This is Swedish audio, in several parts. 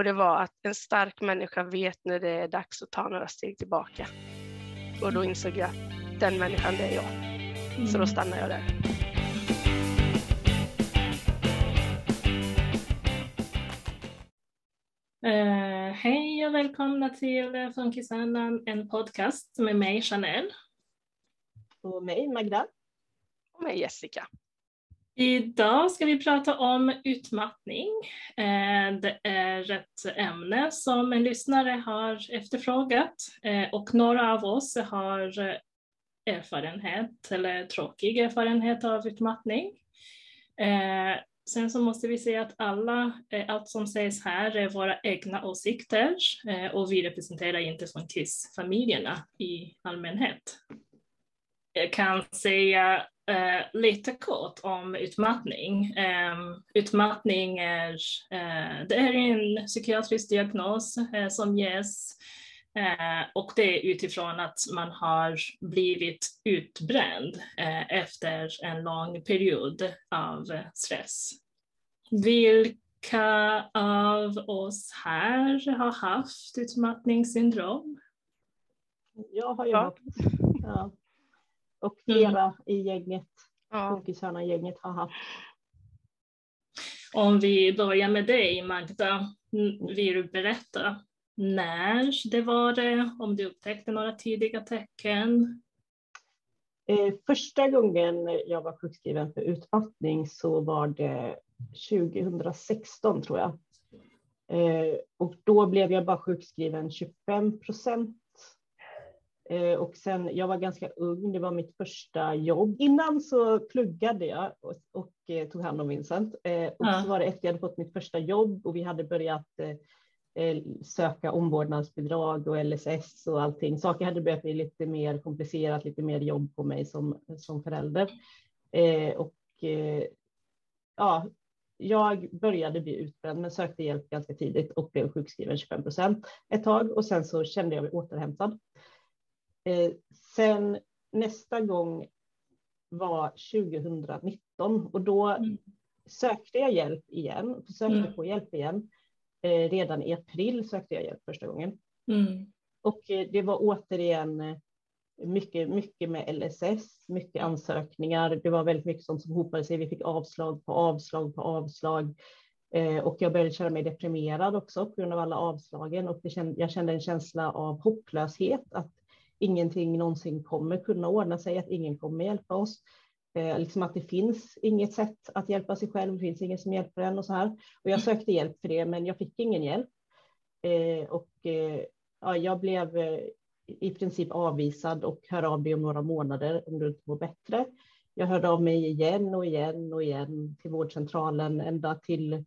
Och det var att en stark människa vet när det är dags att ta några steg tillbaka. Och då insåg jag att den människan, det är jag. Så då stannar jag där. Uh, hej och välkomna till Funkisannan, en podcast med mig Chanel. Och mig Magda. Och mig Jessica. Idag ska vi prata om utmattning. Eh, det är ett ämne som en lyssnare har efterfrågat eh, och några av oss har erfarenhet eller tråkig erfarenhet av utmattning. Eh, sen så måste vi säga att alla, allt som sägs här är våra egna åsikter och vi representerar inte från KISS-familjerna i allmänhet. Jag kan säga uh, lite kort om utmattning. Um, utmattning är, uh, det är en psykiatrisk diagnos uh, som ges Eh, och det är utifrån att man har blivit utbränd eh, efter en lång period av stress. Vilka av oss här har haft utmattningssyndrom? Jag har ju ja. haft. Ja. Och flera mm. i gänget, ja. gänget har haft. Om vi börjar med dig Magda, vill du berätta när det var det, om du upptäckte några tidiga tecken? Eh, första gången jag var sjukskriven för utmattning så var det 2016 tror jag. Eh, och då blev jag bara sjukskriven 25 procent. Eh, och sen, jag var ganska ung, det var mitt första jobb. Innan så pluggade jag och, och tog hand om Vincent. och ja. så var det efter jag hade fått mitt första jobb och vi hade börjat Eh, söka omvårdnadsbidrag och LSS och allting. Saker hade börjat bli lite mer komplicerat, lite mer jobb på mig som, som förälder. Eh, och eh, ja, jag började bli utbränd men sökte hjälp ganska tidigt och blev sjukskriven 25 procent ett tag och sen så kände jag mig återhämtad. Eh, sen nästa gång var 2019 och då mm. sökte jag hjälp igen, försökte mm. få hjälp igen. Eh, redan i april sökte jag hjälp första gången. Mm. Och eh, det var återigen eh, mycket, mycket med LSS, mycket ansökningar. Det var väldigt mycket sånt som hopade sig. Vi fick avslag på avslag på avslag. och jag började känna mig deprimerad också på grund av alla avslagen. Och jag kände en känsla av hopplöshet, att ingenting någonsin kommer kunna ordna sig, att ingen kommer hjälpa oss. Eh, liksom att det finns inget sätt att hjälpa sig själv, det finns ingen som hjälper en och så här. Och jag sökte hjälp för det, men jag fick ingen hjälp. Eh, och eh, ja, jag blev eh, i princip avvisad och hör av dig om några månader om du inte mår bättre. Jag hörde av mig igen och igen och igen till vårdcentralen ända till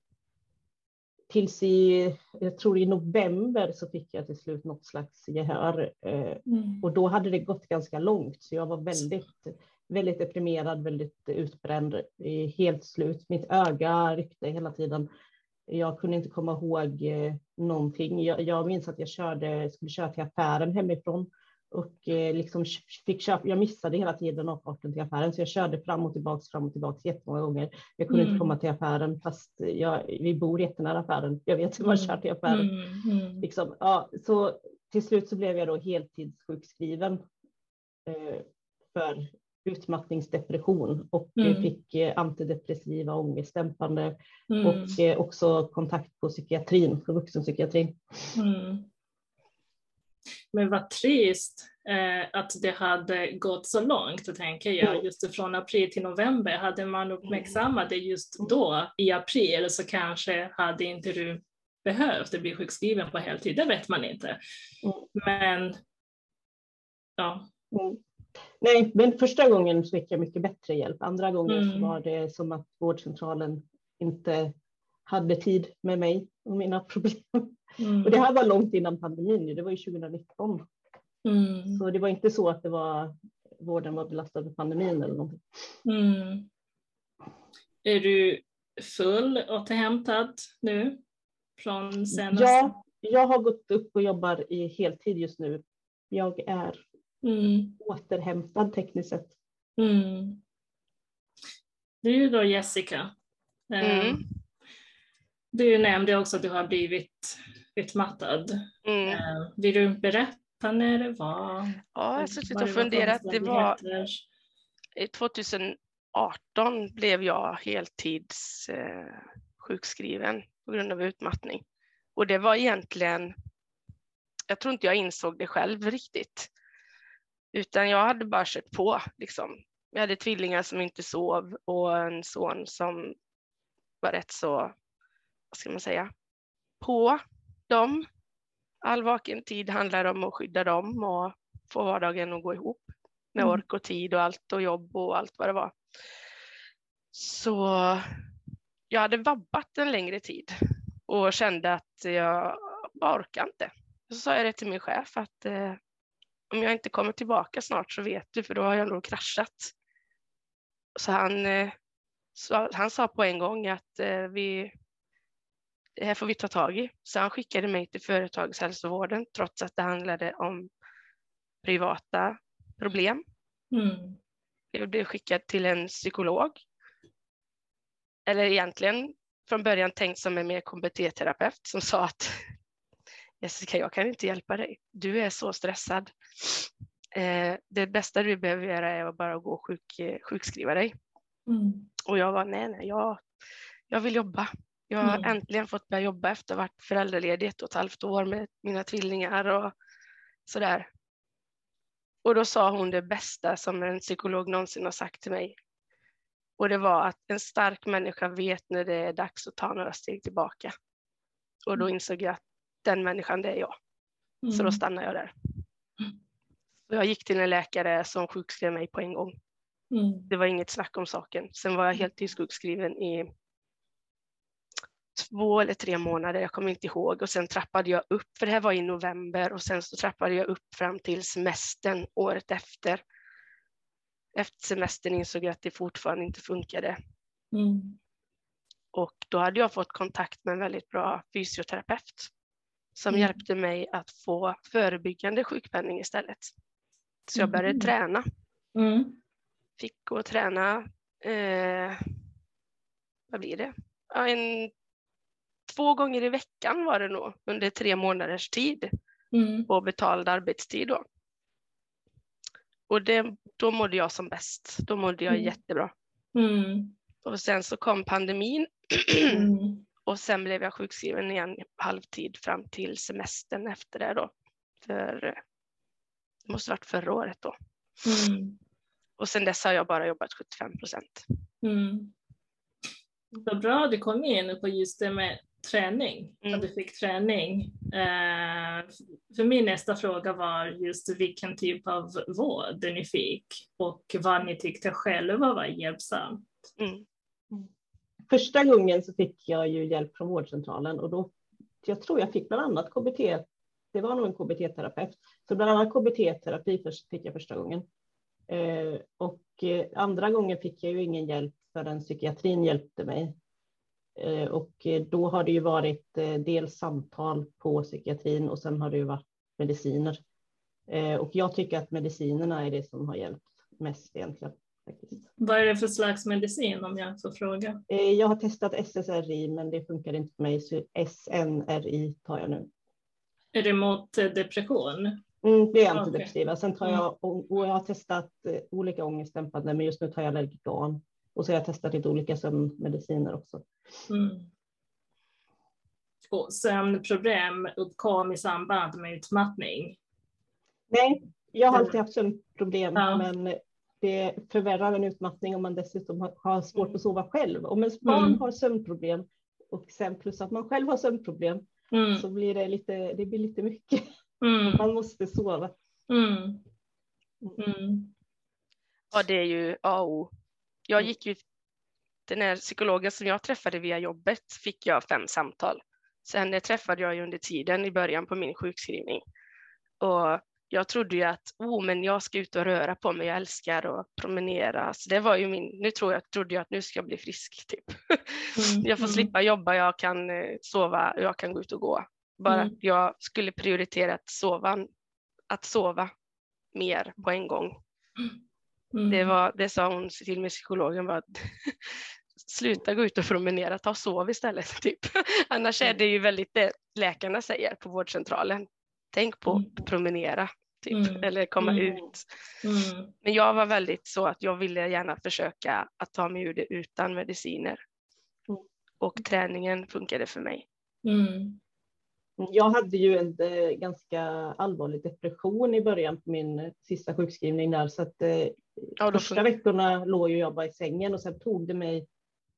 tills i, jag tror i november så fick jag till slut något slags gehör. Eh, mm. Och då hade det gått ganska långt, så jag var väldigt väldigt deprimerad, väldigt utbränd, helt slut. Mitt öga ryckte hela tiden. Jag kunde inte komma ihåg eh, någonting. Jag, jag minns att jag körde, skulle köra till affären hemifrån och eh, liksom fick köpa. Jag missade hela tiden avfarten till affären, så jag körde fram och tillbaks, fram och tillbaks jättemånga gånger. Jag kunde mm. inte komma till affären fast jag, vi bor jättenära affären. Jag vet hur man mm. kör till affären. Mm. Mm. Liksom, ja, så till slut så blev jag då heltidssjukskriven eh, för utmattningsdepression och mm. fick eh, antidepressiva ångestdämpande mm. och eh, också kontakt på psykiatrin, på vuxenpsykiatrin. Mm. Men vad trist eh, att det hade gått så långt, tänker jag. Mm. Just från april till november, hade man uppmärksammat det just då, i april, så kanske hade inte du behövt bli sjukskriven på heltid, det vet man inte. Mm. Men, ja. Mm. Nej, men första gången fick jag mycket bättre hjälp. Andra gången mm. var det som att vårdcentralen inte hade tid med mig och mina problem. Mm. Och det här var långt innan pandemin, det var ju 2019. Mm. Så det var inte så att det var, vården var belastad med pandemin eller någonting. Mm. Är du full återhämtad nu? Från senaste? Ja, jag har gått upp och jobbar i heltid just nu. Jag är mm. återhämtad tekniskt sett. Mm. Du då Jessica, mm. Du nämnde också att du har blivit utmattad. Mm. Eh, Vill du berätta när det var? Ja, jag har suttit och funderat. Det var omständigheter? i 2018 blev jag heltids eh, sjukskriven på grund av utmattning. Och det var egentligen, jag tror inte jag insåg det själv riktigt. Utan jag hade bara kört på liksom. Jag hade tvillingar som inte sov och en son som var rätt så, vad ska man säga, på dem. All vaken tid handlar om att skydda dem och få vardagen att gå ihop med Mm. ork och tid och allt och jobb och allt vad det var. Så jag hade vabbat en längre tid och kände att jag bara orkar inte. Så sa jag det till min chef att eh, om jag inte kommer tillbaka snart så vet du för då har jag nog kraschat. Så han, eh, så han sa på en gång att eh, vi, det här får vi ta tag i. Så han skickade mig till företagshälsovården trots att det handlade om privata problem. Mm. Jag blev skickad till en psykolog. Eller egentligen från början tänkt som en mer KBT-terapeut som sa att Jessica, jag kan inte hjälpa dig. Du är så stressad. Eh, det bästa du behöver göra är att bara gå och sjuk, eh, sjukskriva dig. Mm. Och jag var nej, nej, jag, jag vill jobba. Jag har Mm. äntligen fått börja jobba efter att ha varit föräldraledig ett och ett halvt år med mina tvillingar och sådär. Och då sa hon det bästa som en psykolog någonsin har sagt till mig. Och det var att en stark människa vet när det är dags att ta några steg tillbaka. Och då insåg jag att den människan, det är jag. Så då Mm. stannade jag där. Mm. Så jag gick till en läkare som sjukskrev mig på en gång. Mm. Det var inget snack om saken. Sen var jag heltidssjukskriven i två eller tre månader, jag kommer inte ihåg. Och sen trappade jag upp, för det här var i november, och sen så trappade jag upp fram till semestern året efter. Efter semestern insåg jag att det fortfarande inte funkade. Mm. Och då hade jag fått kontakt med en väldigt bra fysioterapeut som Mm. hjälpte mig att få förebyggande sjukpenning istället. Så jag började Mhm. träna. Mm. Fick gå och träna, eh, vad blir det? Ja, en, två gånger i veckan var det nog under tre månaders tid Mm. på betald arbetstid då. Och det, då mådde jag som bäst. Då mådde jag Mm. jättebra. Mm. Och sen så kom pandemin Mm. och sen blev jag sjukskriven igen halvtid fram till semestern efter det då. För det måste varit förra året då. Mm. Och sen dess har jag bara jobbat 75 procent. Mm. Vad bra du kom in på just det med träning, Mm. att du fick träning. Eh, för min nästa fråga var just vilken typ av vård ni fick och vad ni tyckte själva var hjälpsamt. Mm. Första gången så fick jag ju hjälp från vårdcentralen och då, jag tror jag fick bland annat KBT, det var nog en KBT-terapeut, så bland annat KBT-terapi först, fick jag första gången. Eh, och eh, andra gången fick jag ju ingen hjälp förrän psykiatrin hjälpte mig. Eh, och eh, då har det ju varit eh, dels samtal på psykiatrin och sen har det ju varit mediciner. Och jag tycker att medicinerna är det som har hjälpt mest egentligen. Faktiskt. Vad är det för slags medicin om jag får fråga? Jag har testat SSRI, men det funkar inte för mig, så SNRI tar jag nu. Är det mot depression? Mm, det är antidepressiva. Sen tar Mm. jag, och och jag har testat olika ångestdämpande, men just nu tar jag Allergigan. Och så har jag testat lite olika sömnmediciner också. Mm. Och sömnproblem uppkom i samband med utmattning. Nej, jag har Mm. alltid haft sömnproblem, Ja. men det förvärrar en utmattning om man dessutom har- svårt att sova själv. Om ens barn Mm. har sömnproblem och sen plus att man själv har sömnproblem Mm. så blir det lite, det blir lite mycket. Mm. Man måste sova. Mm. Mm. Ja, det är ju A och O. Jag Mm. gick ju, den här psykologen som jag träffade via jobbet fick jag fem samtal. Sen eh, träffade jag ju under tiden i början på min sjukskrivning. Och jag trodde ju att, oh men jag ska ut och röra på mig, jag älskar att promenera. Så det var ju min, nu tror jag, trodde jag att nu ska jag bli frisk typ. Mm. Jag får Mm. slippa jobba, jag kan eh, sova, jag kan gå ut och gå. Bara Mm. jag skulle prioritera att sova, att sova mer på en gång. Mm. Det, var, det sa hon till mig, psykologen, var att sluta gå ut och promenera, ta och sov istället. Typ. Annars är det ju väldigt det läkarna säger på vårdcentralen. Tänk på att Mm. promenera typ, Mm. eller komma Mm. ut. Mm. Men jag var väldigt så att jag ville gärna försöka att ta mig ur det utan mediciner. Mm. Och träningen funkade för mig. Mm. Jag hade ju en eh, ganska allvarlig depression i början på min sista sjukskrivning där, så att eh, Ja, första veckorna låg jag bara i sängen och sen tog det mig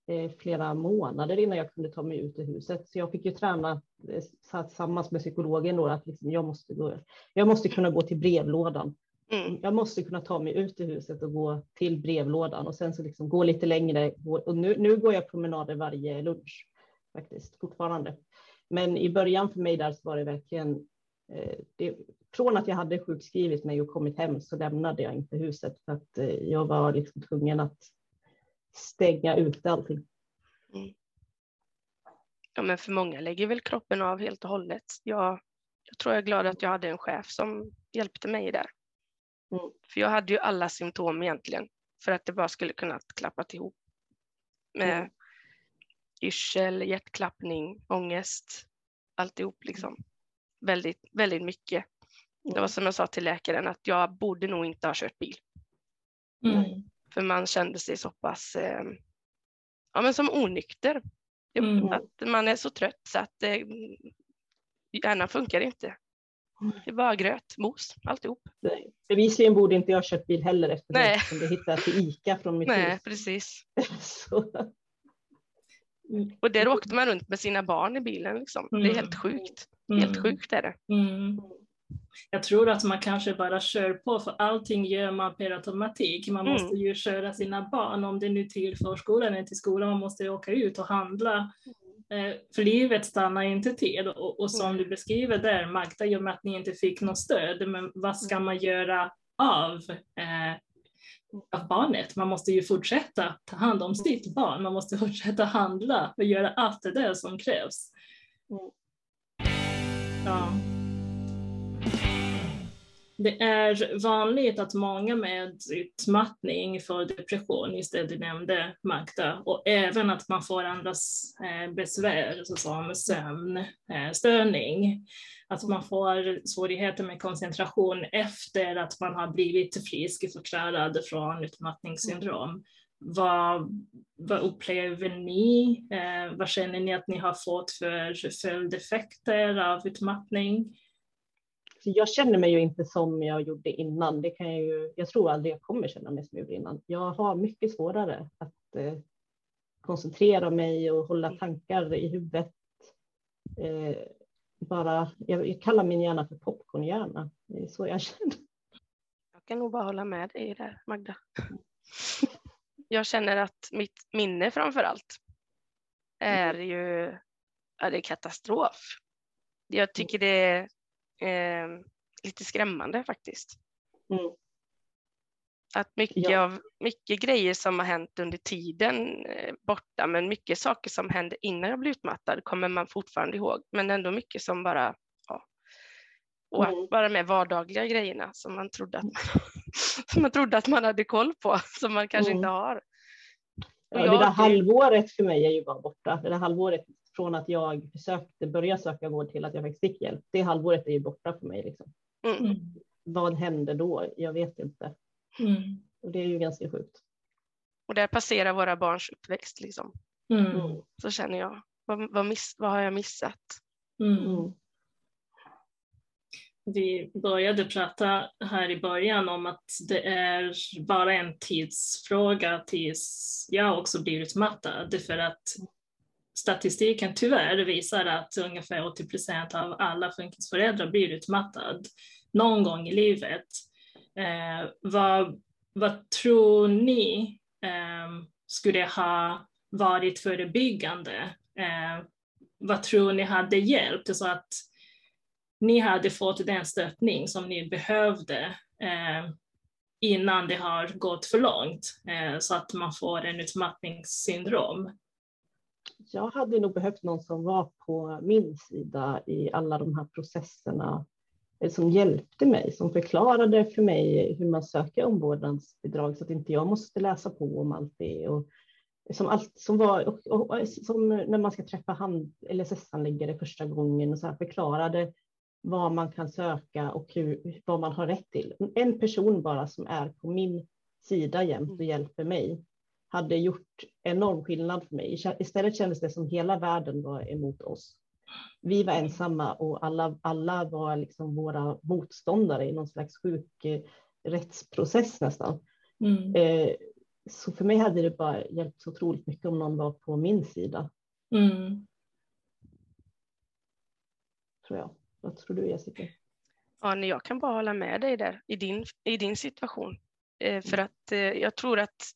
eh, flera månader innan jag kunde ta mig ut ur huset. Så jag fick ju träna eh, tillsammans med psykologen då att liksom jag, måste gå, jag måste kunna gå till brevlådan. mm. Jag måste kunna ta mig ut ur huset och gå till brevlådan och sen så liksom gå lite längre. Och nu, nu går jag promenader varje lunch faktiskt fortfarande. Men i början för mig där så var det verkligen det, från att jag hade sjukskrivit mig och kommit hem så lämnade jag inte huset för att eh, jag var liksom tvungen att stänga ute allting. Ja, men för många lägger väl kroppen av helt och hållet. Jag, jag tror jag är glad att jag hade en chef som hjälpte mig där. Mm. För jag hade ju alla symptom egentligen för att det bara skulle kunna klappat ihop. Med Mm. yrsel, hjärtklappning, ångest, alltihop liksom. Väldigt, väldigt mycket. Det var som jag sa till läkaren att jag borde nog inte ha kört bil. Mm. För man kände sig så pass eh, ja, men som onykter. Det- Mm. Att man är så trött så att eh, hjärnan funkar inte. Det är bara gröt, mos, alltihop. Nej, Bevisligen borde inte jag ha kört bil heller efter det Nej. som det hittade till Ica från mitt Nej, hus. precis. Så, Och där åkte man runt med sina barn i bilen. Liksom. Det är Mm. helt sjukt. Helt Mm. sjukt är det. Mm. Jag tror att man kanske bara kör på för allting gör man per automatik. Man Mm. måste ju köra sina barn om det är nu till förskolan eller till skolan. Man måste åka ut och handla. Eh, För livet stannar inte till. Och, och som Mm. du beskriver där Magda, i och med att ni inte fick något stöd, men vad ska man göra av, eh, av barnet? Man måste ju fortsätta ta hand om sitt barn. Man måste fortsätta handla och göra allt det där som krävs. Mm. Ja. Det är vanligt att många med utmattning får depression, just det du nämnde Magda, och även att man får andras eh, besvär såsom sömnstörning, eh, att man får svårigheter med koncentration efter att man har blivit friskförklarad från utmattningssyndrom. Vad, vad upplever ni? Eh, vad känner ni att ni har fått för följdeffekter av utmattning? Så jag känner mig ju inte som jag gjorde innan. Det kan jag, ju, jag tror aldrig jag kommer känna mig som jag gjorde innan. Jag har mycket svårare att eh, koncentrera mig och hålla tankar i huvudet. Eh, bara, jag, jag kallar min hjärna för popcornhjärna. Det är så jag känner. Jag kan nog bara hålla med dig där, Magda. Jag känner att mitt minne framför allt är ju ja, det är katastrof. Jag tycker det är eh, lite skrämmande faktiskt. Mm. Att mycket, Ja. av, mycket grejer som har hänt under tiden eh, borta, men mycket saker som hände innan jag blev utmattad kommer man fortfarande ihåg, men ändå mycket som bara. Och Mm. att bara med vardagliga grejerna som man trodde att man, som man trodde att man hade koll på, som man kanske Mm. inte har. Och Ja, det jag- där halvåret för mig är ju bara borta. Det där halvåret från att jag försökte börja söka vård till att jag faktiskt fick hjälp. Det halvåret är ju borta för mig. Liksom. Mm. Mm. Vad hände då? Jag vet inte. Mm. Och det är ju ganska sjukt. Och där passerar våra barns uppväxt, liksom. Mm. Mm. så känner jag. Vad, vad, miss, vad har jag missat? Vi började prata här i början om att det är bara en tidsfråga tills jag också blir utmattad. För att statistiken tyvärr visar att ungefär 80 procent av alla funkisföräldrar blir utmattad någon gång i livet. Eh, vad, vad tror ni eh, skulle ha varit förebyggande? Eh, vad tror ni hade hjälpt så att ni hade fått den stöttning som ni behövde eh, innan det har gått för långt eh, så att man får en utmattningssyndrom. Jag hade nog behövt någon som var på min sida i alla de här processerna eh, som hjälpte mig, som förklarade för mig hur man söker omvårdnadsbidrag så att inte jag måste läsa på om allt det och som, allt, som var och, och, som när man ska träffa hand, LSS-handläggare första gången och så här förklarade vad man kan söka och hur, vad man har rätt till. En person bara som är på min sida jämt och hjälper mig hade gjort enorm skillnad för mig. Istället kändes det som hela världen var emot oss. Vi var ensamma och alla, alla var liksom våra motståndare i någon slags sjuk eh, rättsprocess nästan. Mm. Eh, så för mig hade det bara hjälpt så otroligt mycket om någon var på min sida. Mm. Tror jag. Vad tror du Jessica? Ja, jag kan bara hålla med dig där i din, i din situation. Eh, för mm. att eh, jag tror att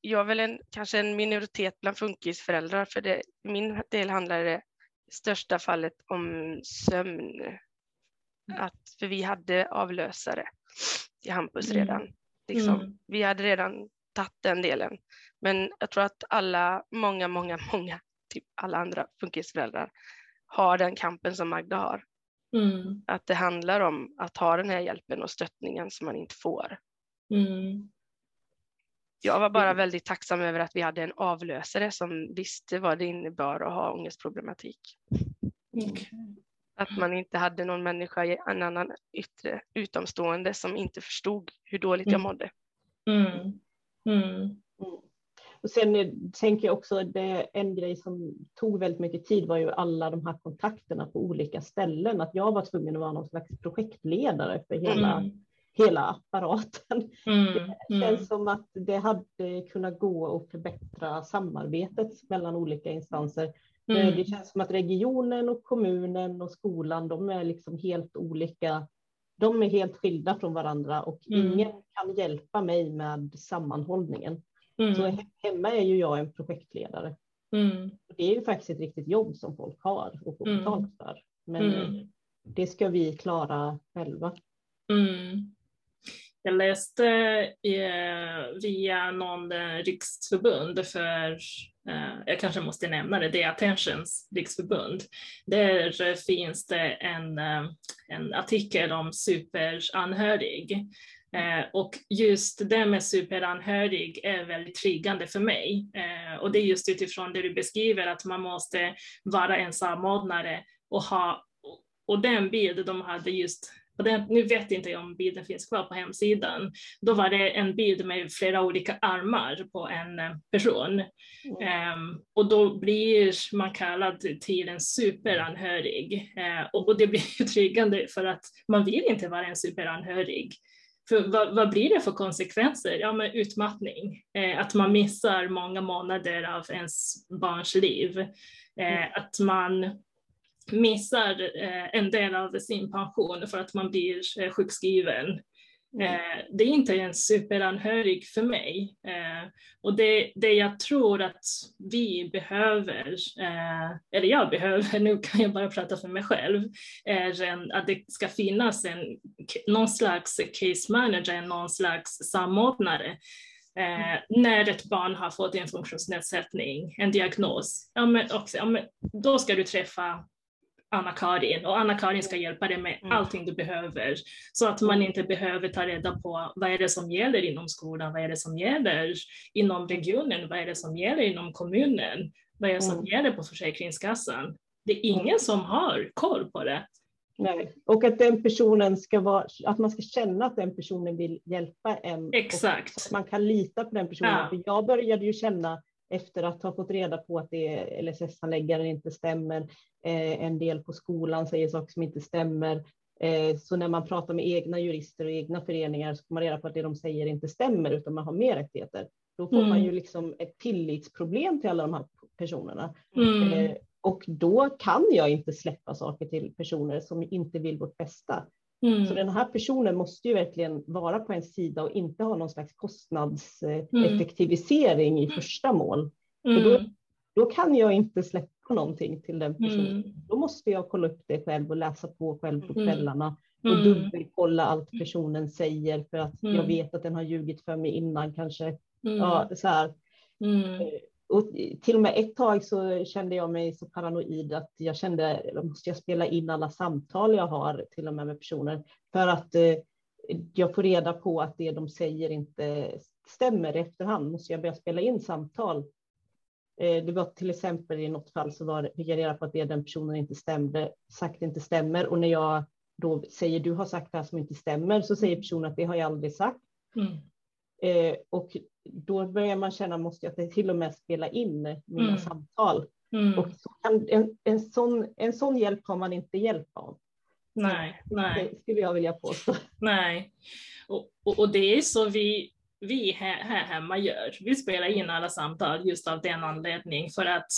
jag är väl en, kanske en minoritet bland funkisföräldrar, för det, i min del handlar det i största fallet om sömn. Att, för vi hade avlösare till Hampus mm. redan. Liksom. Mm. Vi hade redan tagit den delen. Men jag tror att alla, många, många, många, typ alla andra funkisföräldrar har den kampen som Magda har. Mm. Att det handlar om att ha den här hjälpen och stöttningen som man inte får. Mm. Jag var bara väldigt tacksam över att vi hade en avlösare som visste vad det innebar att ha ångestproblematik. Okay. Att man inte hade någon människa, en annan yttre utomstående som inte förstod hur dåligt jag mm. mådde. Mm. Mm. Och sen eh, tänker jag också det en grej som tog väldigt mycket tid var ju alla de här kontakterna på olika ställen. Att jag var tvungen att vara någon slags projektledare för hela, mm. hela apparaten. Mm. Det känns mm. som att det hade kunnat gå att förbättra samarbetet mellan olika instanser. Mm. Det känns som att regionen och kommunen och skolan, de är liksom helt olika de är helt skilda från varandra och mm. ingen kan hjälpa mig med sammanhållningen. Mm. Så hemma är ju jag en projektledare. Mm. Det är ju faktiskt ett riktigt jobb som folk har och får mm. betalt för. Men mm. det ska vi klara själva. Mm. Jag läste eh, via någon eh, riksförbund för, eh, jag kanske måste nämna det, det är Attentions riksförbund. Där finns det en, en artikel om superanhörig. Och just det med superanhörig är väldigt triggande för mig. och det är just utifrån det du beskriver, att man måste vara en samordnare och ha och den bild de hade just den, nu vet inte jag om bilden finns kvar på hemsidan. Då var det en bild med flera olika armar på en eh, person. Mm. Um, och då blir man kallad till en superanhörig. Uh, och, och, det blir ju triggande för att man vill inte vara en superanhörig. För vad, vad blir det för konsekvenser? Ja, men utmattning, eh, att man missar många månader av ens barns liv, eh, mm. att man missar eh, en del av sin pension för att man blir eh, sjukskriven. Mm. Eh, det är inte en superanhörig för mig. Eh, och det, det jag tror att vi behöver, eh, eller jag behöver, nu kan jag bara prata för mig själv, är en, att det ska finnas en, någon slags case manager, någon slags samordnare Mm. när ett barn har fått en funktionsnedsättning, en diagnos, ja, men också, ja, men då ska du träffa Anna-Karin och Anna-Karin ska hjälpa dig med mm. allting du behöver så att man inte behöver ta reda på vad är det som gäller inom skolan, vad är det som gäller inom regionen, vad är det som gäller inom kommunen, vad är det som mm. gäller på Försäkringskassan. Det är ingen mm. som har koll på det. Nej. Och att den personen ska vara, att man ska känna att den personen vill hjälpa en. Exakt. att man kan lita på den personen. Ja. För jag började ju känna efter att ha fått reda på att LSS-handläggaren inte stämmer. Eh, en del på skolan säger saker som inte stämmer. Eh, så när man pratar med egna jurister och egna föreningar så får man reda på att det de säger inte stämmer utan man har mer rättigheter. Då får mm. man ju liksom ett tillitsproblem till alla de här personerna. Mm. Eh, och då kan jag inte släppa saker till personer som inte vill vårt bästa. Mm. Så den här personen måste ju verkligen vara på en sida och inte ha någon slags kostnadseffektivisering mm. i första mål. För då, mm. då kan jag inte släppa någonting till den personen. Mm. Då måste jag kolla upp det själv och läsa på själv på mm. kvällarna och dubbelkolla allt personen säger för att jag vet att den har ljugit för mig innan kanske. Ja, så här. Eh, och till och med ett tag så kände jag mig så paranoid att jag kände, måste jag spela in alla samtal jag har till och med med personer för att eh, jag får reda på att det de säger inte stämmer i efterhand måste jag börja spela in samtal. Eh, det var till exempel i något fall så var, fick jag reda på att det den personen inte stämde, sagt inte stämmer och när jag då säger du har sagt det här som inte stämmer så säger personen att det har jag aldrig sagt. Mm. Eh, och då börjar man känna, måste jag till och med spela in mina mm. samtal? Mm. Och kan, en, en, sån, en sån hjälp har man inte hjälp av. Nej, nej. Det skulle jag vilja påstå. Nej, och, och, och, det är så vi, vi här, här hemma gör. Vi spelar in alla samtal just av den anledningen för att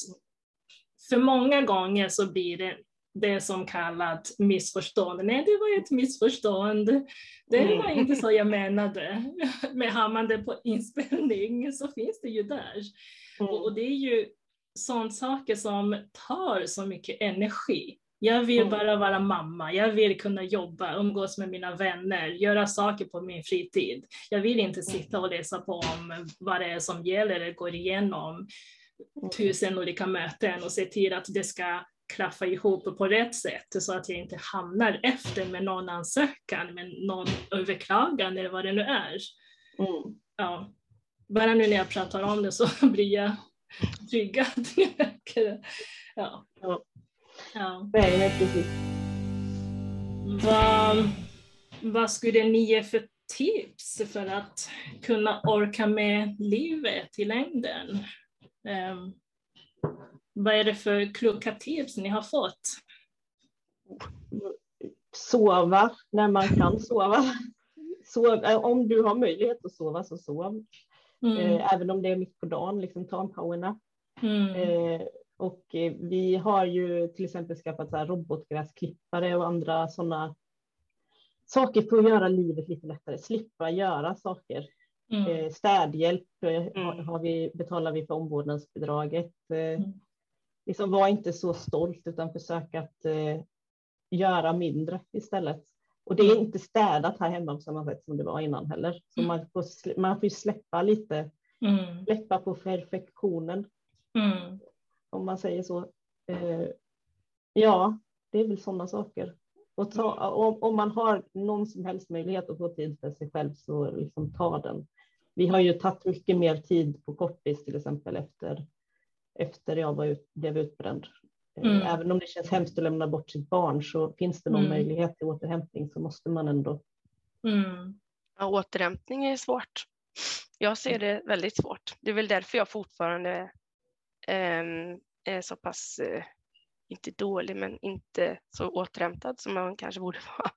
för många gånger så blir det det som kallat missförstånd. Nej, det var ett missförstånd. Det mm. var inte så jag menade. Men har man det på inspelning så finns det ju där. Mm. Och, det är ju sådana saker som tar så mycket energi. Jag vill mm. bara vara mamma, jag vill kunna jobba, umgås med mina vänner, göra saker på min fritid. Jag vill inte sitta och läsa på om vad det är som gäller eller går igenom tusen olika möten och se till att det ska klaffa ihop på rätt sätt så att jag inte hamnar efter med någon ansökan, med någon överklagan eller vad det nu är. Mm. Ja. Bara nu när jag pratar om det så blir jag tryggad. ja. Ja. ja. Nej, precis. Vad, vad skulle ni ge för tips för att kunna orka med livet i längden? Um, vad är det för kloka tips ni har fått? Sova när man kan sova. Sov, eh, om du har möjlighet att sova så sov. Mm. Eh, även om det är mitt på dagen, liksom ta en powernap. Mm. Eh, och vi har ju till exempel skaffat så här robotgräsklippare och andra sådana saker för att göra livet lite lättare, slippa göra saker. Mm. Städhjälp mm. har vi, betalar vi för omvårdnadsbidraget. Mm liksom var inte så stolt utan försök att eh, göra mindre istället. Och det är mm. inte städat här hemma på samma sätt som det var innan heller. Så mm. man får, man får släppa lite, mm. släppa på perfektionen. Mm. Om man säger så. Eh, ja, det är väl sådana saker. Och ta, mm. om, om, man har någon som helst möjlighet att få tid för sig själv så liksom ta den. Vi har ju tagit mycket mer tid på kortis till exempel efter efter jag var ut, blev utbränd. Eh, mm. Även om det känns hemskt att lämna bort sitt barn så finns det någon mm. möjlighet till återhämtning så måste man ändå. Mm. Ja, återhämtning är svårt. Jag ser det väldigt svårt. Det är väl därför jag fortfarande eh, är så pass, eh, inte dålig, men inte så återhämtad som man kanske borde vara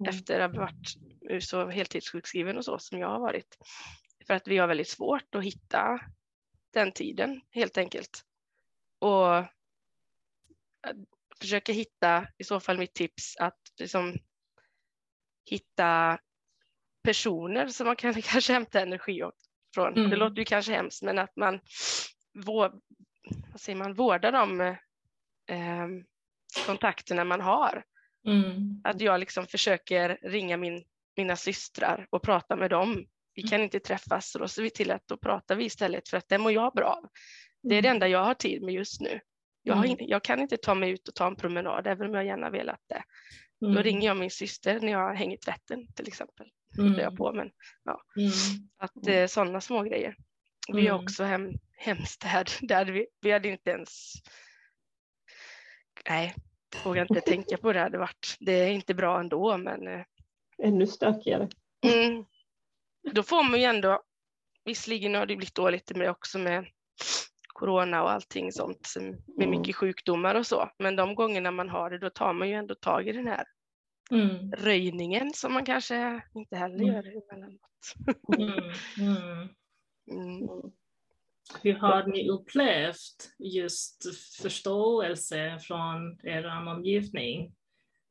mm. efter att ha varit så heltidssjukskriven och så som jag har varit. För att vi har väldigt svårt att hitta den tiden helt enkelt. Och eh, försöka hitta, i så fall mitt tips, att liksom hitta personer som man kan kanske hämta energi från. Mm. Det låter ju kanske hemskt, men att man, vår, vad säger man vårdar de eh, kontakterna man har. Mm. Att jag liksom försöker ringa min, mina systrar och prata med dem vi kan inte träffas så då ser vi till att då pratar vi istället för att det mår jag bra av. Det är det mm. enda jag har tid med just nu. Jag, har mm. jag kan inte ta mig ut och ta en promenad även om jag gärna velat det. Mm. Då ringer jag min syster när jag hänger tvätten till exempel. Mm. Jag på, men, ja. Mm. Att eh, sådana små grejer. Vi har också hem, hemstäd där vi, vi hade inte ens Nej, vågar inte tänka på det hade varit. Det är inte bra ändå men eh, Ännu stökigare. Mm, då får man ju ändå, visserligen har det blivit dåligt med också med corona och allting sånt med mycket mm. sjukdomar och så, men de gångerna man har det då tar man ju ändå tag i den här mm. röjningen som man kanske inte heller mm. gör emellanåt. mm. mm. mm. Hur har ni upplevt just förståelse från er omgivning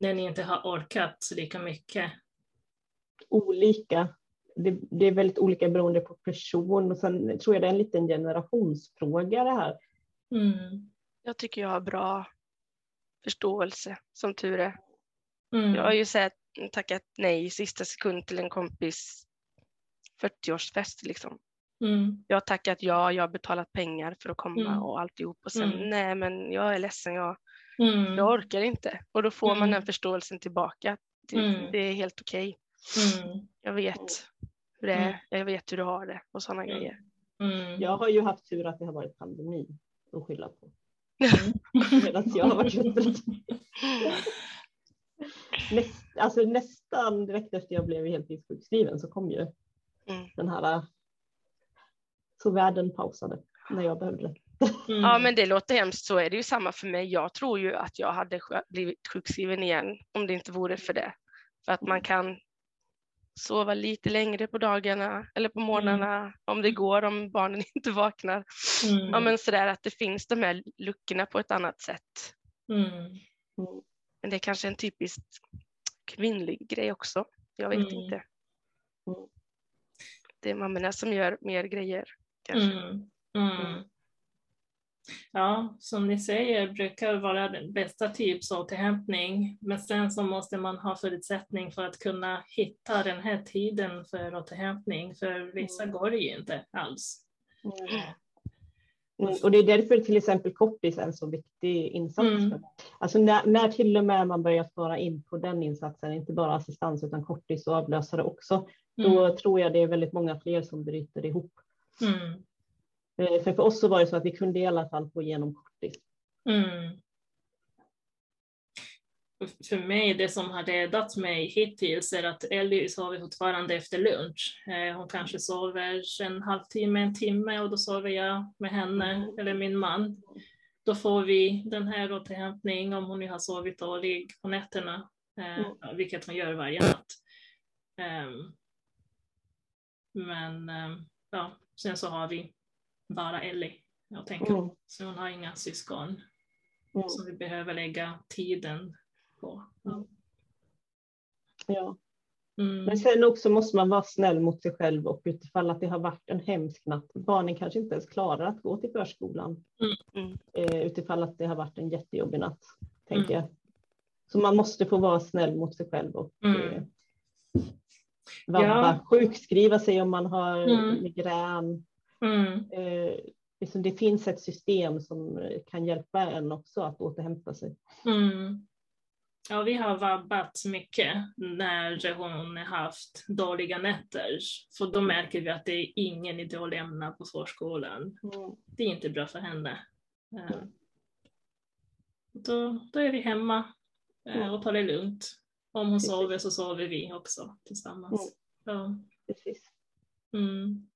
när ni inte har orkat lika mycket? Olika det, det, är väldigt olika beroende på person och sen tror jag det är en liten generationsfråga det här. Mm. Jag tycker jag har bra förståelse som tur är. Mm. Jag har ju sett, tackat nej i sista sekund till en kompis 40-årsfest liksom. Mm. Jag har tackat ja, jag har betalat pengar för att komma mm. och alltihop och sen mm. nej men jag är ledsen, jag, mm. jag orkar inte. Och då får man den förståelsen tillbaka. Det, det är helt okej. Okay. Jag vet hur det är, Mm. jag vet hur du har det och sådana Mm. grejer. Mm. Jag har ju haft tur att det har varit pandemi att skylla på. Mm. Medan jag har varit trött. Näst, alltså nästan direkt efter jag blev heltidssjukskriven så kom ju Mm. den här. Så världen pausade när jag behövde det. Mm. Ja men det låter hemskt, så är det ju samma för mig. Jag tror ju att jag hade blivit sjukskriven igen om det inte vore för det. För att man kan sova lite längre på dagarna eller på morgnarna om det går, om barnen inte vaknar. Mm. Ja men sådär att det finns de här luckorna på ett annat sätt. Mm. Men det är kanske en typiskt kvinnlig grej också. Jag vet Mm. inte. Mm. Det är mammorna som gör mer grejer. Kanske. Mm. Mm. Ja, som ni säger brukar vara den bästa tips återhämtning. Men sen så måste man ha förutsättning för att kunna hitta den här tiden för återhämtning. För vissa går det ju inte alls. Mm, och det är därför till exempel kortis är en så viktig insats. Mm. Alltså när, när till och med man börjar spara in på den insatsen, inte bara assistans utan kortis och avlösare också, då tror jag det är väldigt många fler som bryter ihop. Mm. Eh, För för oss så var det så att vi kunde i alla fall få igenom kortis. Mm. För mig, det som har räddat mig hittills är att Ellie sover fortfarande efter lunch. Eh, Hon kanske sover en halvtimme, en timme och då sover jag med henne eller min man. Då får vi den här återhämtning om hon nu har sovit dåligt på nätterna, eh, Mm. vilket hon gör varje natt. Ehm, Men ehm, ja, sen så har vi bara Ellie att tänka Mm. Så hon har inga syskon Mm. som vi behöver lägga tiden på. Ja. Ja. Mm. Men sen också måste man vara snäll mot sig själv och utifall att det har varit en hemsk natt. Barnen kanske inte ens klarar att gå till förskolan. Mm. Eh, utifall att det har varit en jättejobbig natt, tänker Mm. jag. Så man måste få vara snäll mot sig själv och Mm. eh, vabba, Ja. sjukskriva sig om man har Mm. migrän. Mm. Eh, liksom det finns ett system som kan hjälpa en också att återhämta sig. Mm. Ja, vi har vabbat mycket när hon har haft dåliga nätter. För då märker vi att det är ingen idé att lämna på förskolan. Det är inte bra för henne. Eh, Då, då är vi hemma eh, och tar det lugnt. Om hon Precis. sover så sover vi också tillsammans. Ja. Precis. Mm.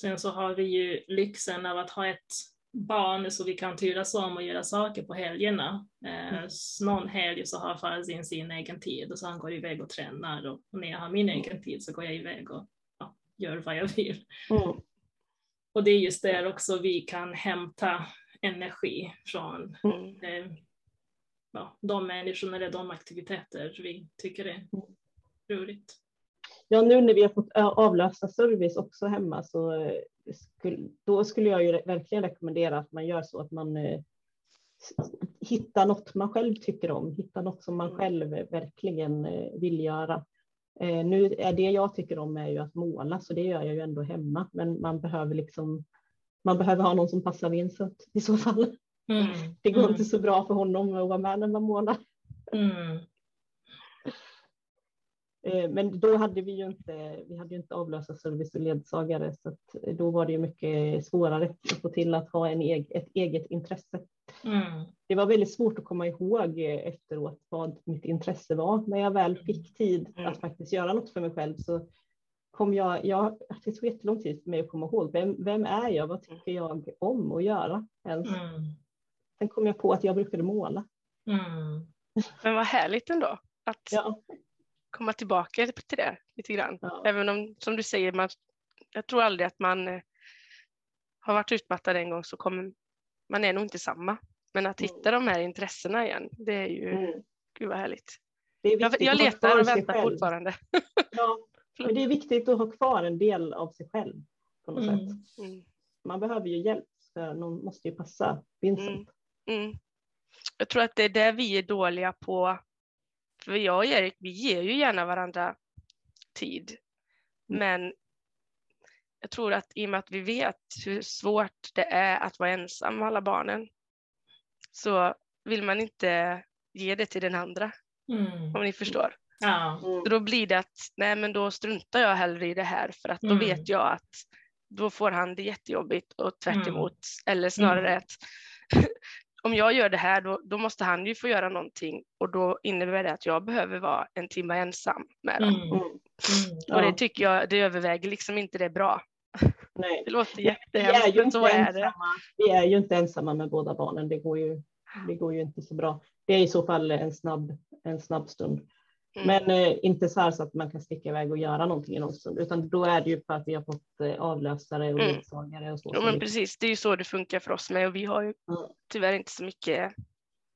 Sen så har vi ju lyxen av att ha ett barn så vi kan turas om och göra saker på helgerna. Eh, Mm. någon helg så har Farzin sin egen tid och så han går iväg och tränar och när jag har min egen tid så går jag iväg och ja, gör vad jag vill. Mm. Och det är just där också vi kan hämta energi från Mm. eh, ja, de människorna eller de aktiviteter vi tycker är roligt. Ja, nu när vi har fått avlösa service också hemma så eh, skulle, då skulle jag ju verkligen rekommendera att man gör så att man eh, hittar något man själv tycker om, hittar något som man själv verkligen eh, vill göra. Eh, Nu är det jag tycker om är ju att måla, så det gör jag ju ändå hemma, men man behöver liksom man behöver ha någon som passar Vincent i så fall. Mm. Det går Mm. inte så bra för honom att vara med när man målar. Mm. Eh, Men då hade vi ju inte, vi hade ju inte avlösarservice och ledsagare, så att då var det ju mycket svårare att få till att ha en eg, ett eget intresse. Mm. Det var väldigt svårt att komma ihåg eh, efteråt vad mitt intresse var. När jag väl fick tid Mm. att faktiskt göra något för mig själv så kom jag, jag det tog jättelång tid för mig att komma ihåg, vem, vem är jag, vad tycker jag om att göra ens? Mm. Sen kom jag på att jag brukade måla. Mm. Men vad härligt ändå att Ja, komma tillbaka till det lite grann. ja. Även om, som du säger, man, jag tror aldrig att man eh, har varit utmattad en gång så kommer man är nog inte samma. Men att Mm. hitta de här intressena igen, det är ju, Mm. gud vad härligt. Jag, jag letar och väntar själv. fortfarande. Ja, men det är viktigt att ha kvar en del av sig själv på något Mm. sätt. Mm. Man behöver ju hjälp, för någon måste ju passa Vincent. Mm. Mm. Jag tror att det är det vi är dåliga på. För jag och Erik, vi ger ju gärna varandra tid. Mm. Men jag tror att i och med att vi vet hur svårt det är att vara ensam med alla barnen så vill man inte ge det till den andra, Mm. om ni förstår. Ja. Mm. Så då blir det att nej men då struntar jag hellre i det här för att då Mm. vet jag att då får han det jättejobbigt och tvärt Mm. emot. Eller snarare att om jag gör det här då, då måste han ju få göra någonting och då innebär det att jag behöver vara en timme ensam med dem. Mm. Mm. Mm. Och Ja. det tycker jag, det överväger liksom inte det bra. Nej. Det låter Vi är jättehemskt ju men så inte är det. ensamma. Vi är ju inte ensamma med båda barnen. Det går ju, det går ju inte så bra. Det är i så fall en snabb, en snabb stund. Mm. Men eh, inte så här så att man kan sticka iväg och göra någonting i någon stund, utan då är det ju för att vi har fått eh, avlösare och Mm. ledsagare och så. Ja, så men det- precis, det är ju så det funkar för oss med och vi har ju Ja. tyvärr inte så mycket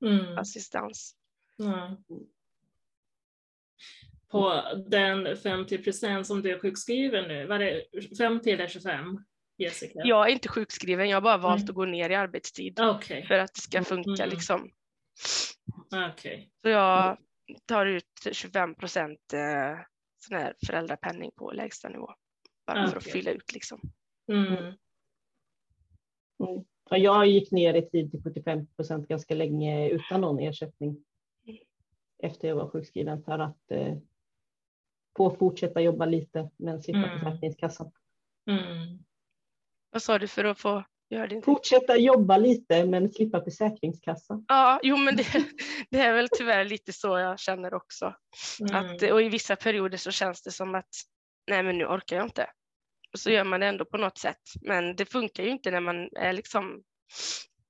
Mm. assistans. Ja. På den 50 procent som du är sjukskriven nu, var det 50 eller 25? Jessica? Jag är inte sjukskriven, jag har bara valt Mm. att gå ner i arbetstid Okej, för att det ska funka Mm. liksom. okej. Så jag tar ut 25 procent eh, sån här föräldrapenning på lägsta nivå. Bara för att fylla ut liksom. Mm. Mm. Ja, jag gick ner i tid till 75 procent ganska länge utan någon ersättning. Efter jag var sjukskriven för att eh, få fortsätta jobba lite men slippa Mm. Försäkringskassan. Mm. Vad sa du för att få Fortsätta jobba lite men slippa Försäkringskassan. Ja, jo men det, det är väl tyvärr lite så jag känner också. Mm. Att, och i vissa perioder så känns det som att nej men nu orkar jag inte. Och så gör man det ändå på något sätt. Men det funkar ju inte när man är liksom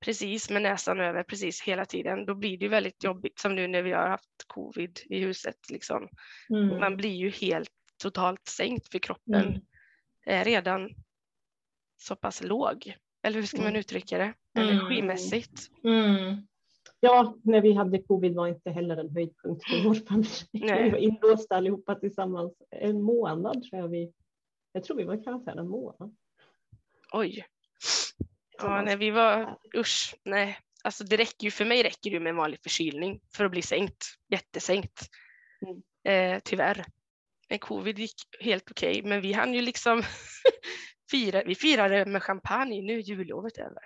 precis med näsan över precis hela tiden. Då blir det väldigt jobbigt som nu när vi har haft covid i huset. Liksom. Mm. Man blir ju helt totalt sänkt för kroppen Mm. är redan så pass låg. Eller hur ska man Mm. uttrycka det? Mm. Energimässigt. Mm. Ja, när vi hade covid var inte heller en höjdpunkt för vår familj. Vi var inlåsta allihopa tillsammans en månad tror jag vi. Jag tror vi var i karantän en månad. Oj. Ja, nej, vi var, usch, nej. Alltså det räcker ju, för mig räcker det ju med en vanlig förkylning för att bli sänkt, jättesänkt. Mm. Eh, tyvärr. Men covid gick helt okej, men vi hann ju liksom fira, vi firade med champagne, nu är jullovet över.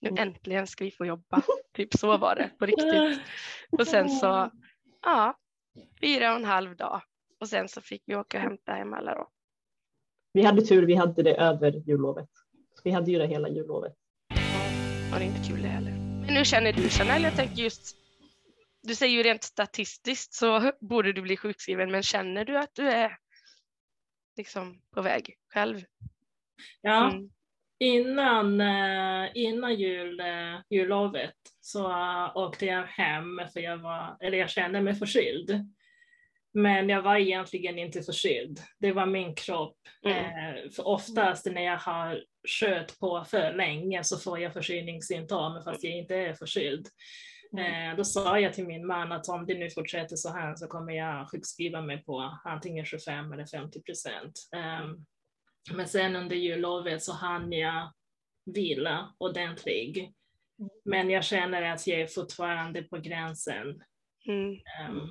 Nu Mm. äntligen ska vi få jobba. typ så var det på riktigt. Och sen så, ja, fyra och en halv dag. Och sen så fick vi åka och hämta hem alla då. Vi hade tur, vi hade det över jullovet. Vi hade ju det hela jullovet. var det inte kul det heller. Men hur känner du Chanel? Jag tänker just, du säger ju rent statistiskt så borde du bli sjukskriven, men känner du att du är liksom på väg själv? Ja, Mm. innan, eh, innan jul, eh, jullovet så eh, åkte jag hem för jag, var, eller jag kände mig förkyld. Men jag var egentligen inte förkyld. Det var min kropp. Mm. För oftast när jag har kört på för länge så får jag förkylningssymptom fast jag inte är förkyld. Eh, då sa jag till min man att om det nu fortsätter så här så kommer jag sjukskriva mig på antingen 25 eller 50 procent. Ehm, men sen under jullovet så hann jag vila ordentligt. Men jag känner att jag är fortfarande på gränsen. Mm. Ehm,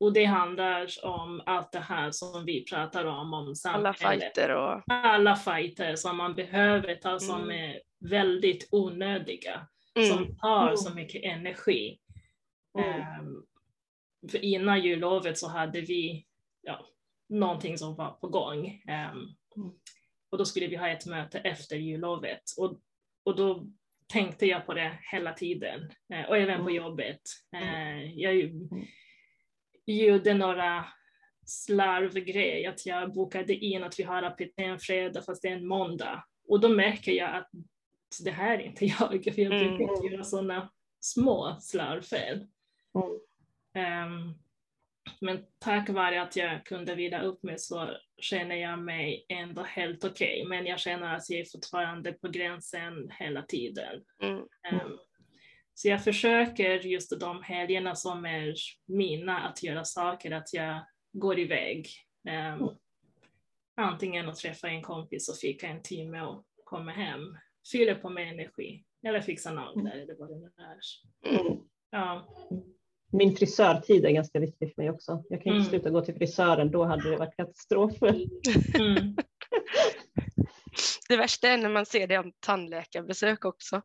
och det handlar om allt det här som vi pratar om, om Alla samhället. fighter och Alla fighter som man behöver ta som Mm. är väldigt onödiga mm. som tar Mm. så mycket energi. Mm. Ehm, för innan jullovet så hade vi ja, någonting som var på gång. Ehm, Mm. och då skulle vi ha ett möte efter jullovet. Och, och då tänkte jag på det hela tiden. Eh, och även på Mm. jobbet. Eh, jag ju- gjorde några slarvgrejer. Att jag bokade in att vi har APT en fredag fast det är en måndag. Och då märker jag att det här är inte jag. För jag Mm. brukar inte göra sådana små slarvfel. Mm. Ehm, men tack vare att jag kunde vila upp mig så känner jag mig ändå helt okej. Men jag känner att jag är fortfarande på gränsen hela tiden. Mm. Ehm, så jag försöker just de helgerna som är mina att göra saker, att jag går iväg. Mm. antingen att träffa en kompis och fika en timme och komma hem. Fyller på med energi. Eller fixa naglar eller vad det nu är. Mm. Ja. Min frisörtid är ganska viktig för mig också. Jag kan inte Mm. sluta gå till frisören, då hade det varit katastrof. Mm. Det värsta är när man ser det om tandläkarbesök också.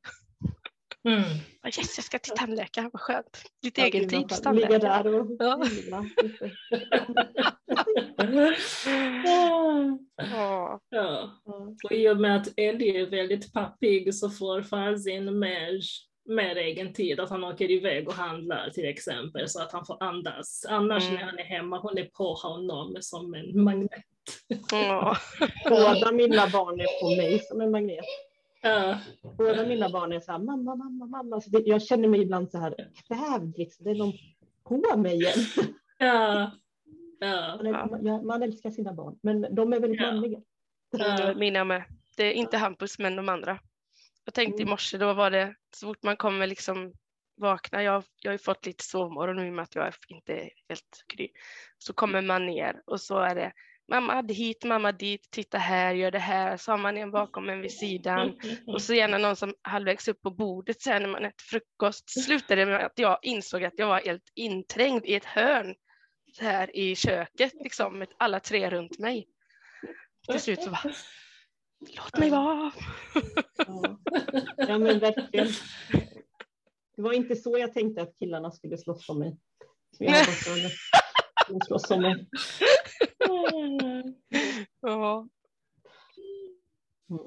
Mm. Yes, jag ska till tandläkaren, vad skönt. Lite Ja, egen tid skönt. tandläkare. Ligga där och Ja. Ja. ja. Och i och med att Ellie är väldigt pappig så får Farzin mer, mer egen tid, att han åker iväg och handlar till exempel så att han får andas. Annars Mm. när han är hemma, hon är på honom som en magnet. Ja. Båda mina barn är på mig som en magnet. Ja, Båda mina barn är så här, mamma, mamma, mamma. Så det, jag känner mig ibland så här kvävd, liksom. det är någon på mig igen. ja, ja. Man, är, ja, man älskar sina barn, men de är väldigt Ja. manliga. Ja. Mina med. Det är inte Hampus men de andra. Jag tänkte i Mm. morse, då var det så fort man kommer liksom vakna, jag, jag har ju fått lite sovmorgon nu i och med att jag inte är helt kry. Så kommer man ner och så är det mamma hit, mamma dit, titta här, gör det här. Så har man en bakom en vid sidan. Och så gärna någon som halvvägs upp på bordet sen när man äter frukost. Slutade med att jag insåg att jag var helt inträngd i ett hörn här i köket, liksom med alla tre runt mig. Till slut så bara, låt mig vara. Ja. ja, men verkligen. Det var inte så jag tänkte att killarna skulle slåss om mig. Som jag hoppas de- de slåss om mig. Ja.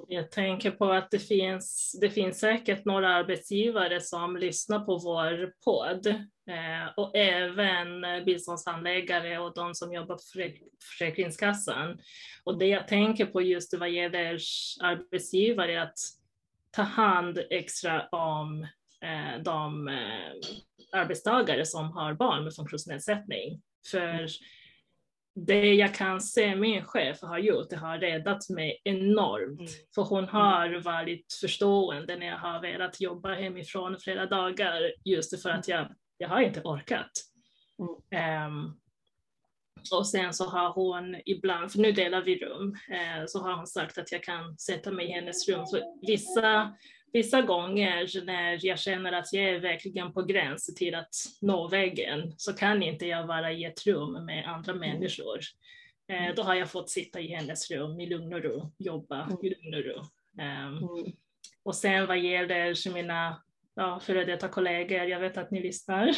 Jag tänker på att det finns, det finns säkert några arbetsgivare som lyssnar på vår podd eh, och även biståndshandläggare och de som jobbar på Försäk- Försäkringskassan. Och det jag tänker på just vad gäller arbetsgivare är att ta hand extra om eh, de eh, arbetstagare som har barn med funktionsnedsättning. För det jag kan se min chef har gjort, det har räddat mig enormt. Mm. För hon har varit förstående när jag har velat jobba hemifrån flera dagar, just för att jag, jag har inte orkat. Ehm, och sen så har hon ibland, för nu delar vi rum, eh, så har hon sagt att jag kan sätta mig i hennes rum. För vissa, vissa gånger när jag känner att jag är verkligen på gräns till att nå väggen så kan inte jag vara i ett rum med andra människor. Eh, då har jag fått sitta i hennes rum i lugn och ro, jobba i lugn och ro. Mm. och sen vad gäller mina ja, före detta kollegor, jag vet att ni lyssnar.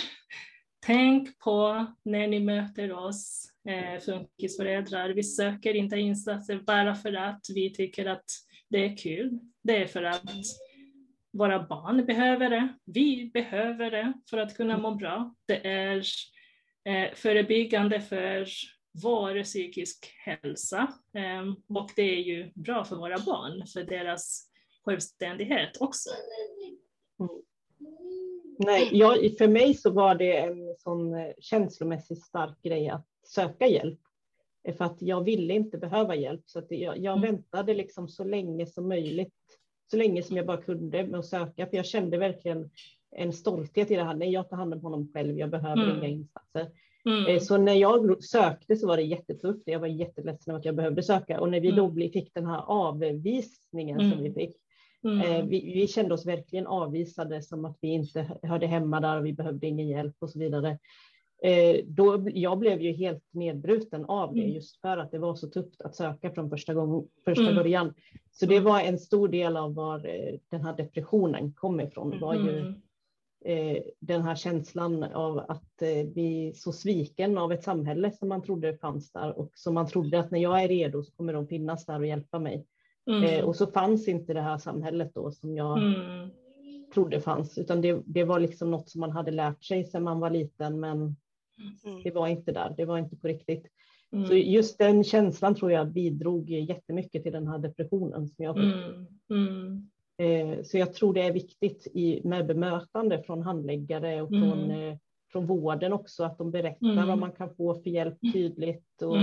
Tänk på när ni möter oss eh, funkisföräldrar. Vi söker inte insatser bara för att vi tycker att det är kul. Det är för att våra barn behöver det. Vi behöver det för att kunna må bra. Det är eh, förebyggande för vår psykisk hälsa eh, och det är ju bra för våra barn, för deras självständighet också. Nej, jag, för mig så var det en sån eh, känslomässigt stark grej att söka hjälp. För att jag ville inte behöva hjälp. Så jag, jag Mm. väntade liksom så länge som möjligt. Så länge som jag bara kunde med att söka. För jag kände verkligen en stolthet i det här. Nej, jag tar hand om honom själv. Jag behöver Mm. inga insatser. Mm. Eh, Så när jag sökte så var det jättetufft. Jag var jätteledsen att jag behövde söka. Och när vi då Mm. bli- fick den här avvisningen Mm. som vi fick. Mm. Eh, vi, vi kände oss verkligen avvisade som att vi inte hörde hemma där och vi behövde ingen hjälp och så vidare. Eh, då, jag blev ju helt nedbruten av det Mm. just för att det var så tufft att söka från första, gång, första Mm. början. Så det var en stor del av var eh, den här depressionen kom ifrån. var ju Mm. eh, den här känslan av att eh, bli så sviken av ett samhälle som man trodde fanns där och som man trodde att när jag är redo så kommer de finnas där och hjälpa mig. Mm. Eh, och så fanns inte det här samhället då som jag Mm. trodde fanns, utan det, det var liksom något som man hade lärt sig sedan man var liten, men Mm. det var inte där, det var inte på riktigt. Mm. Så just den känslan tror jag bidrog jättemycket till den här depressionen som jag fick. Mm. Mm. Eh, Så jag tror det är viktigt i, med bemötande från handläggare och från, Mm. eh, från vården också, att de berättar vad man kan få för hjälp tydligt. Och,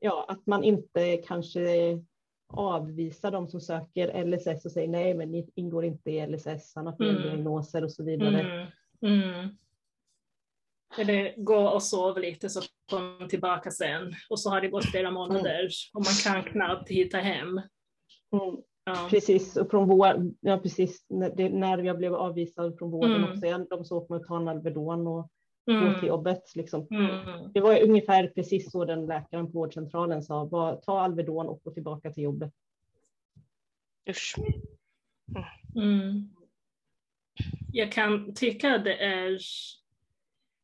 ja, att man inte kanske avvisar de som söker LSS och säger nej, men ni ingår inte i LSS, han har fel diagnoser och så vidare. Mm. Mm. Eller gå och sov lite så kom tillbaka sen och så har det gått flera månader och man kan knappt hitta hem. Mm. Ja. Precis, och från vår, ja, precis när, det, när jag blev avvisad från vården Mm. också, igen, de såg mig ta en Alvedon och gå Mm. till jobbet. Liksom. Mm. Det var ungefär precis så den läkaren på vårdcentralen sa, bara, ta Alvedon och gå tillbaka till jobbet. Usch. Mm. Jag kan tycka att det är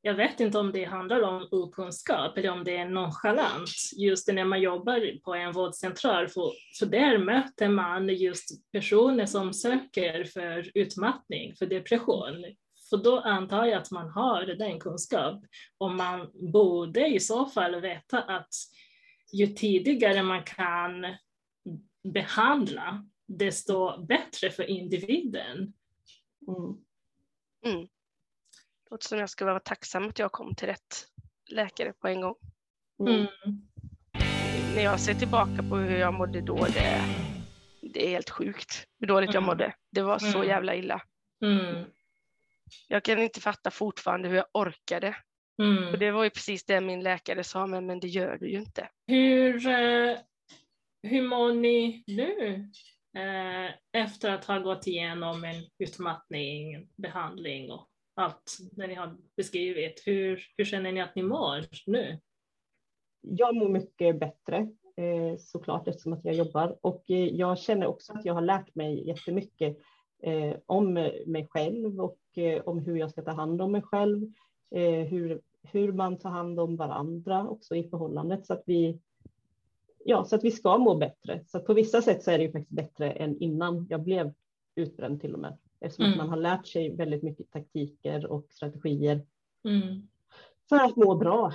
jag vet inte om det handlar om okunskap eller om det är nonchalant just när man jobbar på en vårdcentral, för, för där möter man just personer som söker för utmattning, för depression. För då antar jag att man har den kunskap och man borde i så fall veta att ju tidigare man kan behandla, desto bättre för individen. Mm. Mm låter som jag ska vara tacksam att jag kom till rätt läkare på en gång. Mm. mm. När jag ser tillbaka på hur jag mådde då, det, det är helt sjukt hur dåligt mm. jag mådde. Det var så mm. jävla illa. Mm. Jag kan inte fatta fortfarande hur jag orkade. Mm. Och det var ju precis det min läkare sa, men, men det gör du ju inte. Hur, eh, hur mår ni nu? Eh, efter att ha gått igenom en utmattning, behandling och allt när ni har beskrivit. Hur, hur känner ni att ni mår nu? Jag mår mycket bättre eh, såklart eftersom att jag jobbar och eh, jag känner också att jag har lärt mig jättemycket eh, om mig själv och om hur jag ska ta hand om mig själv, hur, hur man tar hand om varandra också i förhållandet så att vi ja, så att vi ska må bättre. Så på vissa sätt så är det ju faktiskt bättre än innan jag blev utbränd till och med. Eftersom mm. man har lärt sig väldigt mycket taktiker och strategier mm. för att må bra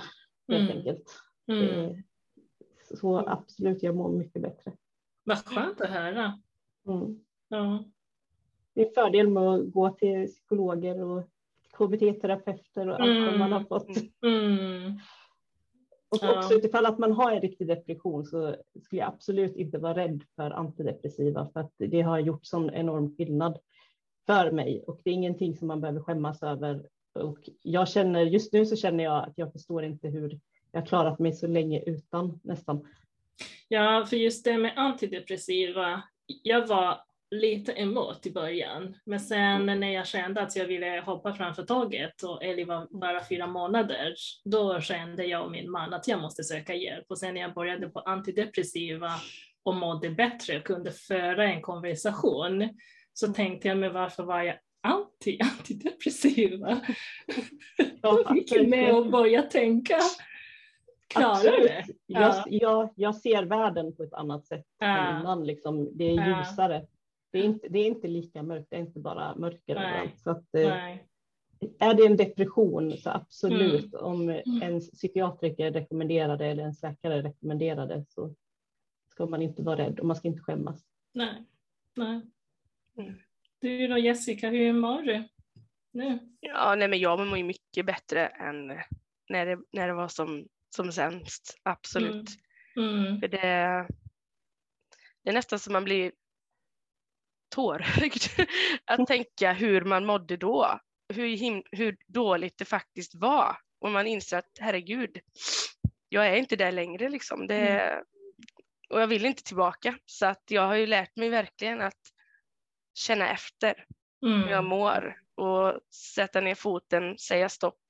helt mm. enkelt. Mm. Så absolut, jag mår mycket bättre. Vad skönt att höra. Mm. Ja. Det är fördel med att gå till psykologer och KBT-terapeuter och allt mm. man har fått. Och också ja. utifall att man har en riktig depression så skulle jag absolut inte vara rädd för antidepressiva för att det har gjort sån enorm skillnad för mig och det är ingenting som man behöver skämmas över. Och jag känner just nu så känner jag att jag förstår inte hur jag klarat mig så länge utan nästan. Ja, för just det med antidepressiva, jag var lite emot i början, men sen mm. när jag kände att jag ville hoppa framför tåget och Eli var bara fyra månader, då kände jag och min man att jag måste söka hjälp och sen när jag började på antidepressiva och mådde bättre och kunde föra en konversation så tänkte jag, men varför var jag anti antidepressiva? Ja, Då fick jag med att börja tänka. Klarar det? Jag, jag, jag ser världen på ett annat sätt ja. än innan. Liksom. Det är ljusare. Det är, inte, det är inte lika mörkt, det är inte bara mörker överallt. Så att, eh, är det en depression så absolut, mm. om mm. en psykiatriker rekommenderar det eller en läkare rekommenderar det så ska man inte vara rädd och man ska inte skämmas. Nej. Nej. Mm. Du då Jessica, hur mår du nu? Ja, nej, men jag mår ju mycket bättre än när det, när det var som, som sämst, absolut. Mm. Mm. För det, det är nästan som man blir tårögd att tänka hur man mådde då, hur, him, hur dåligt det faktiskt var. Och man inser att herregud, jag är inte där längre liksom. Det, mm. Och jag vill inte tillbaka. Så att jag har ju lärt mig verkligen att känna efter mm. hur jag mår och sätta ner foten, säga stopp.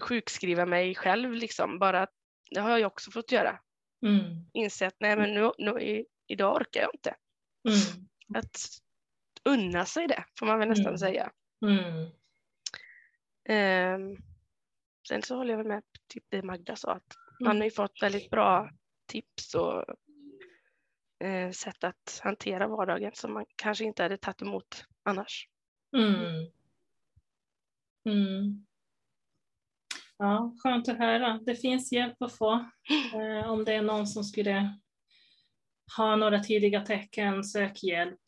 Sjukskriva mig själv liksom, bara det har jag också fått göra. Mm. Inse att nej men nu, nu, idag orkar jag inte. Mm. Att unna sig det får man väl nästan mm. säga. Um, sen så håller jag väl med typ det Magda sa att man har ju fått väldigt bra tips och eh, sätt att hantera vardagen som man kanske inte hade tagit emot annars. Mm. Mm. Ja, skönt att höra. Det finns hjälp att få. Eh, om det är någon som skulle ha några tidiga tecken, sök hjälp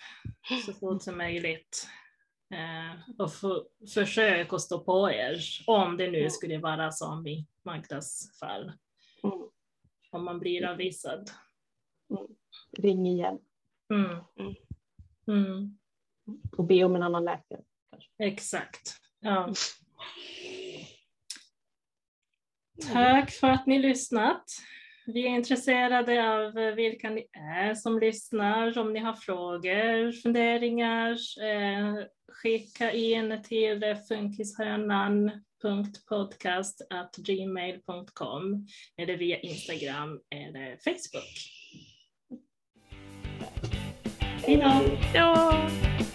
så fort som möjligt. Eh, och för, försök att stå på er om det nu skulle vara som i Magdas fall. Mm. Om man blir avvisad. Mm ring igen. Mm. Mm. Och be om en annan läkare. Kanske. Exakt. Ja. Tack för att ni lyssnat. Vi är intresserade av vilka ni är som lyssnar. Om ni har frågor, funderingar, eh, skicka in till funkishörnan.podcast.gmail.com eller via Instagram eller Facebook. Hej då! då.